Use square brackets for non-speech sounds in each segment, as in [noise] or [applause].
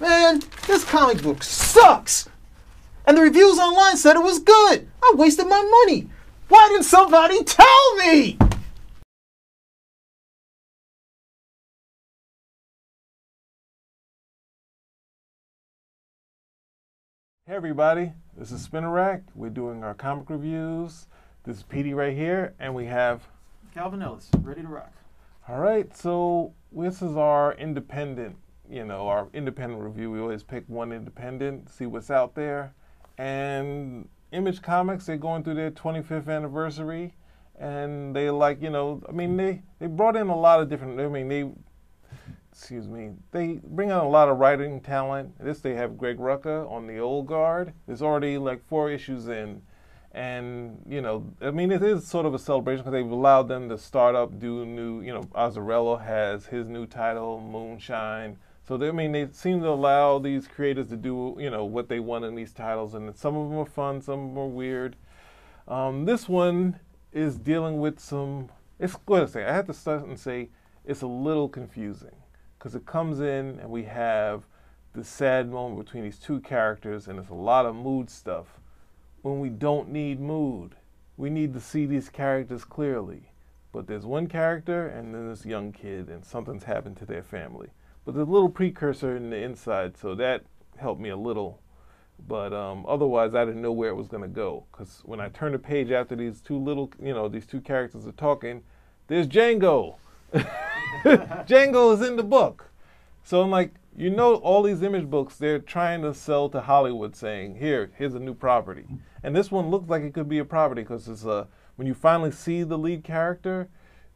Man, this comic book sucks! And the reviews online said it was good! I wasted my money! Why didn't somebody tell me? Hey everybody, this is Spinnerrack. We're doing our comic reviews. This is Petey right here, and we have Calvin Ellis, ready to rock. All right, so this is our independent, you know, our independent review. We always pick one independent, see what's out there. And Image Comics, they're going through their 25th anniversary, and they like, you know, I mean, they they brought in a lot of different. I mean, they excuse me, they bring out a lot of writing talent. This they have Greg Rucka on the old guard. There's already like four issues in, and you know, I mean, it is sort of a celebration because they've allowed them to start up, do new. You know, Azzarello has his new title, Moonshine. So they, I mean, they seem to allow these creators to do, you know, what they want in these titles, and some of them are fun, some of them are weird. Um, this one is dealing with some. It's going to say I have to start and say it's a little confusing because it comes in and we have the sad moment between these two characters, and it's a lot of mood stuff. When we don't need mood, we need to see these characters clearly. But there's one character and then this young kid, and something's happened to their family. But there's a little precursor in the inside, so that helped me a little. But um, otherwise, I didn't know where it was going to go. Because when I turn the page after these two little, you know, these two characters are talking, there's Django. [laughs] Django is in the book. So I'm like, you know, all these image books, they're trying to sell to Hollywood saying, here, here's a new property. And this one looks like it could be a property because it's a, when you finally see the lead character,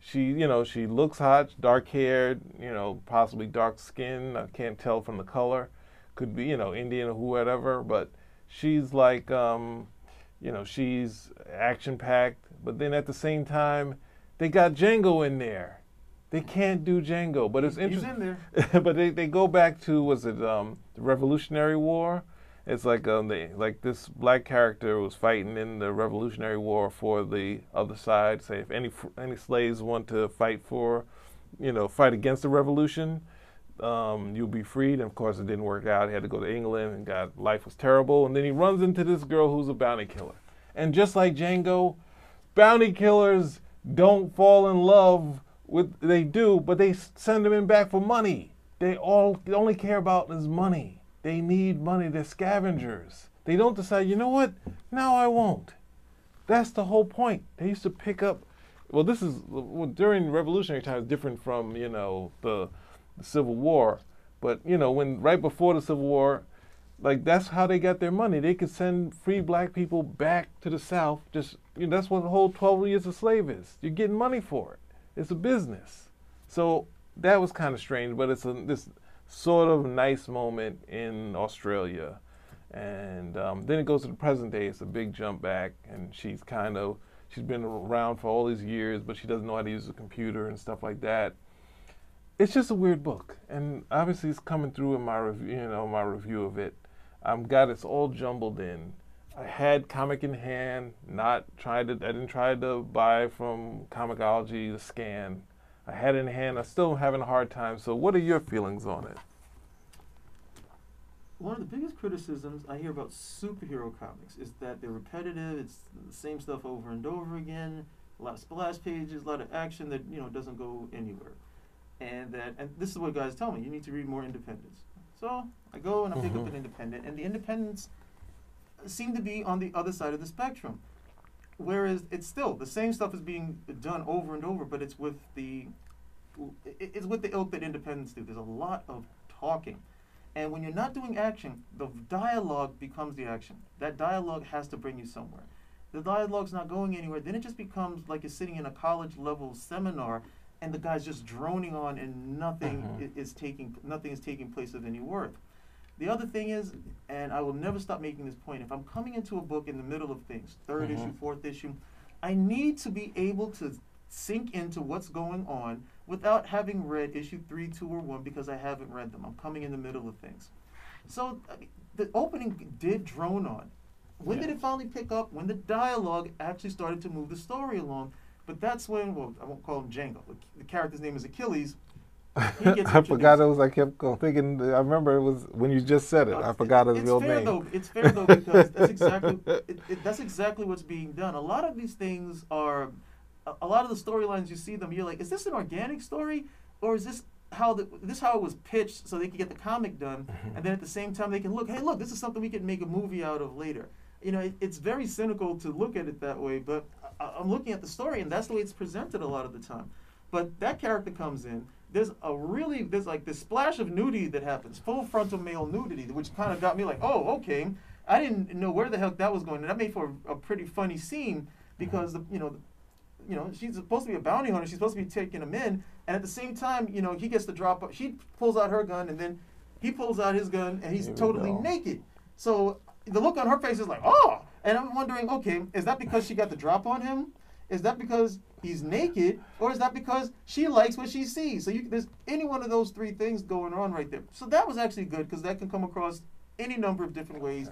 she, you know, she looks hot, dark haired, you know, possibly dark skin. I can't tell from the color. Could be, you know, Indian or whatever, but she's like, um, you know, she's action packed. But then at the same time, they got Django in there. They can't do Django, but it's He's interesting. in there. [laughs] but they, they go back to was it um, the Revolutionary War? It's like um, they like this black character was fighting in the Revolutionary War for the other side. Say if any any slaves want to fight for, you know, fight against the revolution, um, you'll be freed. And of course, it didn't work out. He had to go to England, and God, life was terrible. And then he runs into this girl who's a bounty killer. And just like Django, bounty killers don't fall in love with they do, but they send them in back for money. They all they only care about is money. They need money. They're scavengers. They don't decide, you know what? Now I won't. That's the whole point. They used to pick up. Well, this is well, during revolutionary times, different from you know the, the Civil War. But you know when right before the Civil War, like that's how they got their money. They could send free black people back to the South. Just you know, that's what the whole 12 years of slave is. You're getting money for it. It's a business. So that was kind of strange, but it's a this sort of nice moment in Australia. And um, then it goes to the present day. It's a big jump back, and she's kind of she's been around for all these years, but she doesn't know how to use a computer and stuff like that. It's just a weird book, and obviously it's coming through in my review. You know, my review of it. I'm got it's all jumbled in. I had comic in hand, not tried to. I didn't try to buy from Comixology to scan. I had it in hand. I'm still having a hard time. So, what are your feelings on it? One of the biggest criticisms I hear about superhero comics is that they're repetitive. It's the same stuff over and over again. A lot of splash pages, a lot of action that you know doesn't go anywhere. And that, and this is what guys tell me: you need to read more independents. So I go and I pick up Mhm. an independent, and the independents seem to be on the other side of the spectrum. Whereas it's still the same stuff is being done over and over, but it's with the it's with the ilk that independents do. There's a lot of talking. And when you're not doing action, the dialogue becomes the action. That dialogue has to bring you somewhere. The dialogue's not going anywhere. Then it just becomes like you're sitting in a college level seminar and the guy's just droning on and nothing Mhm. i- is taking nothing is taking place of any worth. The other thing is, and I will never stop making this point, if I'm coming into a book in the middle of things, 3rd issue, Mhm. fourth issue, I need to be able to sink into what's going on without having read issue three, two, or one because I haven't read them. I'm coming in the middle of things. So I mean, the opening did drone on. When did it finally pick up? When the dialogue actually started to move the story along. But that's when, well, I won't call him Django. The character's name is Achilles. [laughs] I forgot it was. I kept going thinking. I remember it was when you just said it. I forgot his it's real fair name. Though, it's fair though because that's exactly [laughs] it, it, that's exactly what's being done. A lot of these things are, a, a lot of the storylines you see them. You're like, is this an organic story, or is this how the this how it was pitched so they could get the comic done, Mm-hmm. and then at the same time they can look, hey, look, this is something we can make a movie out of later. You know, it, it's very cynical to look at it that way, but I, I'm looking at the story, and that's the way it's presented a lot of the time. But that character comes in. There's a really there's like this splash of nudity that happens, full frontal male nudity, which kind of got me like, oh, okay. I didn't know where the heck that was going, and that made for a, a pretty funny scene because the, you know, you know, she's supposed to be a bounty hunter. She's supposed to be taking him in, and at the same time, you know, he gets to drop. She pulls out her gun, and then he pulls out his gun, and he's totally go. naked. So the look on her face is like, oh, and I'm wondering, okay, is that because she got the drop on him? Is that because he's naked, or is that because she likes what she sees? So you, there's any one of those three things going on right there. So that was actually good because that can come across any number of different ways.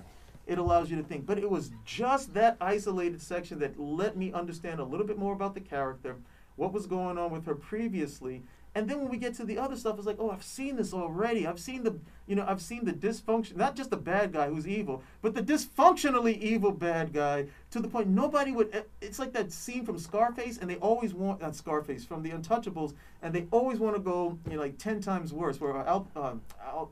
It allows you to think, but it was just that isolated section that let me understand a little bit more about the character, what was going on with her previously, and then when we get to the other stuff, it's like, oh, I've seen this already. I've seen the, you know, I've seen the dysfunction, not just the bad guy who's evil, but the dysfunctionally evil bad guy to the point nobody would. eh, It's like that scene from Scarface, and they always want that Scarface from The Untouchables, and they always want to go, you know, like ten times worse. Where Al, uh, Al,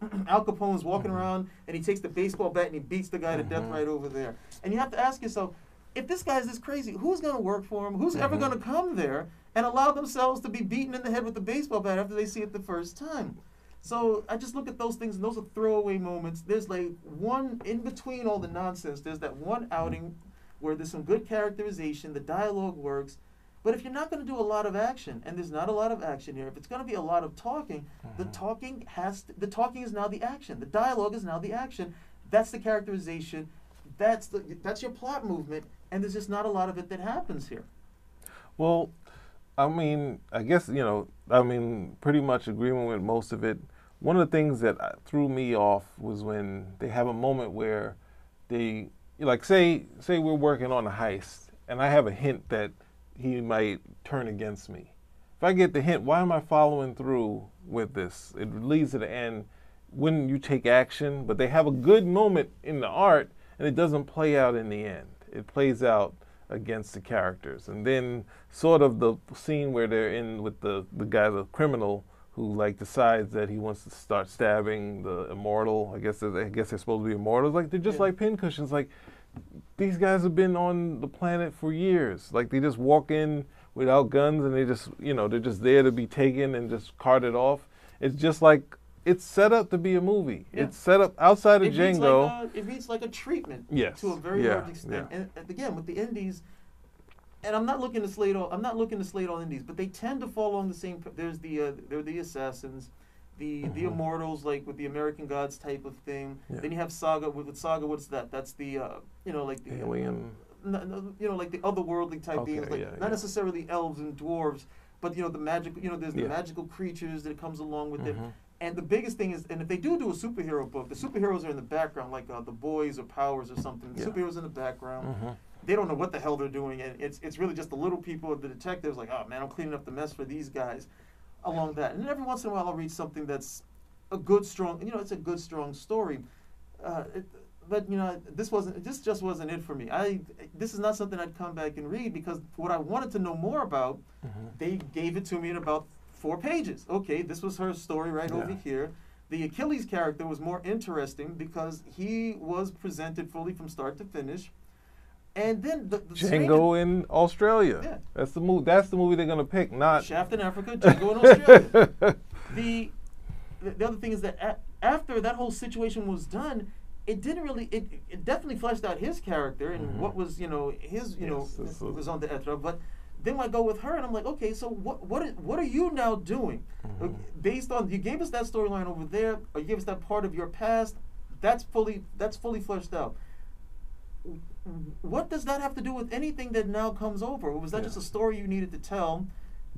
[clears throat] Al Capone's walking around and he takes the baseball bat and he beats the guy to death right over there. And you have to ask yourself, if this guy's this crazy, who's going to work for him? Who's ever mm-hmm. going to come there and allow themselves to be beaten in the head with a baseball bat after they see it the first time? So I just look at those things, and those are throwaway moments. There's like one in between all the nonsense. There's that one outing where there's some good characterization, the dialogue works. But if you're not going to do a lot of action, and there's not a lot of action here, if it's going to be a lot of talking, the mm-hmm. talking has to, the talking is now the action. The dialogue is now the action. That's the characterization. That's the that's your plot movement, and there's just not a lot of it that happens here. Well, I mean, I guess you know, I mean, pretty much agreement with most of it. One of the things that uh, threw me off was when they have a moment where they, like, say, say we're working on a heist, and I have a hint that he might turn against me. If I get the hint, why am I following through with this? It leads to the end. When you take action, but they have a good moment in the art, and it doesn't play out in the end. It plays out against the characters. And then sort of the scene where they're in with the, the guy, the criminal, who like decides that he wants to start stabbing the immortal. I guess they're, I guess they're supposed to be immortals. Like they're just Yeah. like pincushions. Like these guys have been on the planet for years. Like they just walk in without guns and they just you know they're just there to be taken and just carted off. It's just like it's set up to be a movie. Yeah. It's set up outside of It reads, Django. like a, it reads like a treatment Yes. to a very Yeah, large extent. yeah. And, and again, with the indies, and I'm not looking to slate all. I'm not looking to slate all indies, but they tend to fall along the same. There's the uh, there are the assassins, the the immortals like with the American Gods type of thing. Mm-hmm. Then you have Saga with, with Saga. What's that? That's the uh, you know like the Alien. you know, like the otherworldly type Okay, beings, like not necessarily elves and dwarves, but you know the magic. You know, there's the magical creatures that comes along with it. And the biggest thing is, and if they do do a superhero book, the superheroes are in the background, like uh, the boys or powers or something. The Yeah. superheroes in the background. Mhm. They don't know what the hell they're doing, and it's it's really just the little people, the detectives, like, oh man, I'm cleaning up the mess for these guys, along that. And every once in a while, I'll read something that's a good, strong, you know, it's a good, strong story. Uh, it, but you know, this wasn't. This just wasn't it for me. I. This is not something I'd come back and read because what I wanted to know more about, Mm-hmm. they gave it to me in about four pages. Okay, this was her story right over here. The Achilles character was more interesting because he was presented fully from start to finish. And then the, the Django in Australia. Yeah. That's the movie. That's the movie they're gonna pick. Not. Shaft in Africa, Django in Australia. [laughs] the, the the other thing is that a, after that whole situation was done, it didn't really. It, it definitely fleshed out his character and what was you know his you Mm-hmm. Yes, know was- was on the etra. But then I go with her and I'm like, okay, so what what is, what are you now doing Mm-hmm. Based on you gave us that storyline over there, or you gave us that part of your past? That's fully that's fully fleshed out. What does that have to do with anything that now comes over? Or was that Yeah. just a story you needed to tell?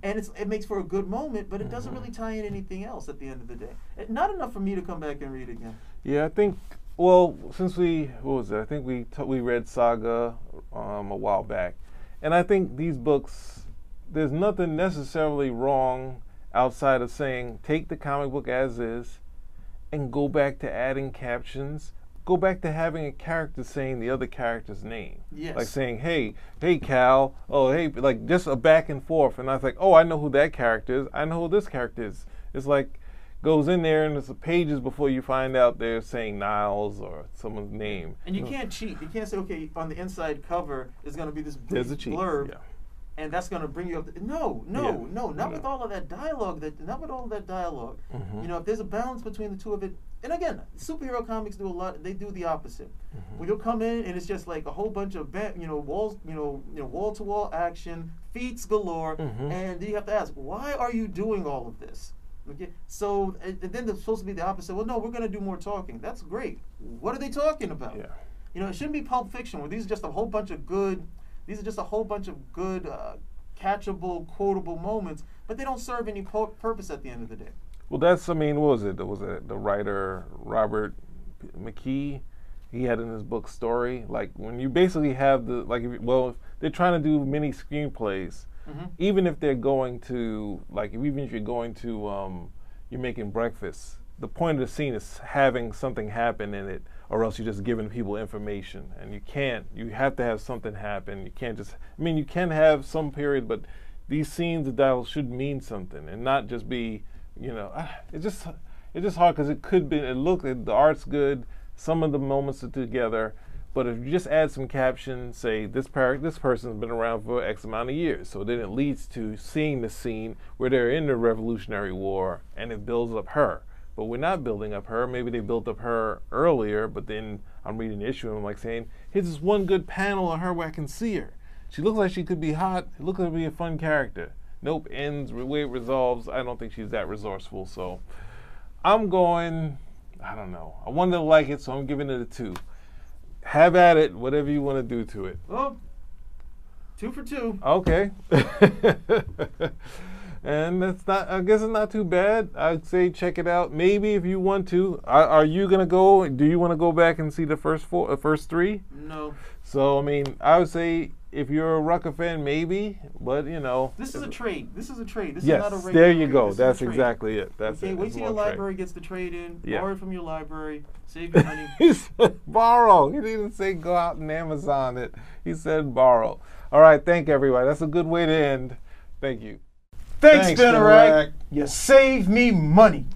and it's, it makes for a good moment, but it doesn't Mm-hmm. really tie in anything else at the end of the day. Eh, Not enough for me to come back and read again. Yeah, I think. Well, since we what was it? I think we t- we read Saga um, a while back, and I think these books. There's nothing necessarily wrong outside of saying take the comic book as is and go back to adding captions. Go back to having a character saying the other character's name. Yes. like saying hey hey cal. Oh hey like just a back and forth. And i was like oh i know who that character is. I know who this character is. It's like goes in there and it's pages before you find out they're saying niles or someone's name And you can't cheat. You can't say, okay, on the inside cover is going to be this there's a cheat blurb, yeah. and that's going to bring you up. To, no, no, Yeah. no, not No. with all of that dialogue. That not with all of that dialog Mhm. You know, if there's a balance between the two of it, and again, superhero comics do a lot. They do the opposite. Mm-hmm. When you'll come in and it's just like a whole bunch of ba- you know walls, you know, you know, wall to wall action, feats galore, Mhm. and you have to ask, why are you doing all of this? Okay, so and, and then there's supposed to be the opposite. Well, no, we're going to do more talking. That's great. What are they talking about? yeah You know, it shouldn't be Pulp Fiction where these are just a whole bunch of good, these are just a whole bunch of good, uh, catchable, quotable moments, but they don't serve any po- purpose at the end of the day. Well, that's I mean, what was it? Was it the writer Robert McKee? He had in his book Story, like when you basically have the like, if, well, they're trying to do mini screenplays. Mhm. Even if they're going to like, even if you're going to, um, you're making breakfast. The point of the scene is having something happen in it, or else you're just giving people information, and you can't. You have to have something happen. You can't just. I mean, you can have some period, but these scenes of dialogue should mean something, and not just be, you know, ah, it's just it's just hard because it could be. It look the art's good. Some of the moments are together, but if you just add some caption, say this par- this person's been around for X amount of years, so then it leads to seeing the scene where they're in the Revolutionary War, and it builds up her. But we're not building up her. Maybe they built up her earlier, but then I'm reading the issue and I'm like saying, here's this one good panel of her where I can see her. She looks like she could be hot. It looks like be a fun character. Nope, ends the way it resolves. I don't think she's that resourceful. So I'm going. I don't know. I wanted to like it, so I'm giving it a two. Have at it, whatever you want to do to it. Well, two for two. Okay. [laughs] and that's not. I guess it's not too bad. I'd say check it out. Maybe if you want to. Are, are you gonna go? Do you want to go back and see the first four, uh, first three? No, So I mean, I would say if you're a Rucka fan, maybe. But you know. this is a trade. This is a trade. This Yes, is not a regular there you go. This is a That's exactly it. That's okay, it. wait It's till your one trade. library gets the trade in. Yeah. Borrow it from your library. Save your money. [laughs] He said borrow. He didn't say go out and Amazon it. He said borrow. All right, thank everybody. That's a good way to end. Thank you. Thanks, Thanks, Spinnerrack. Spinnerrack. You saved me money.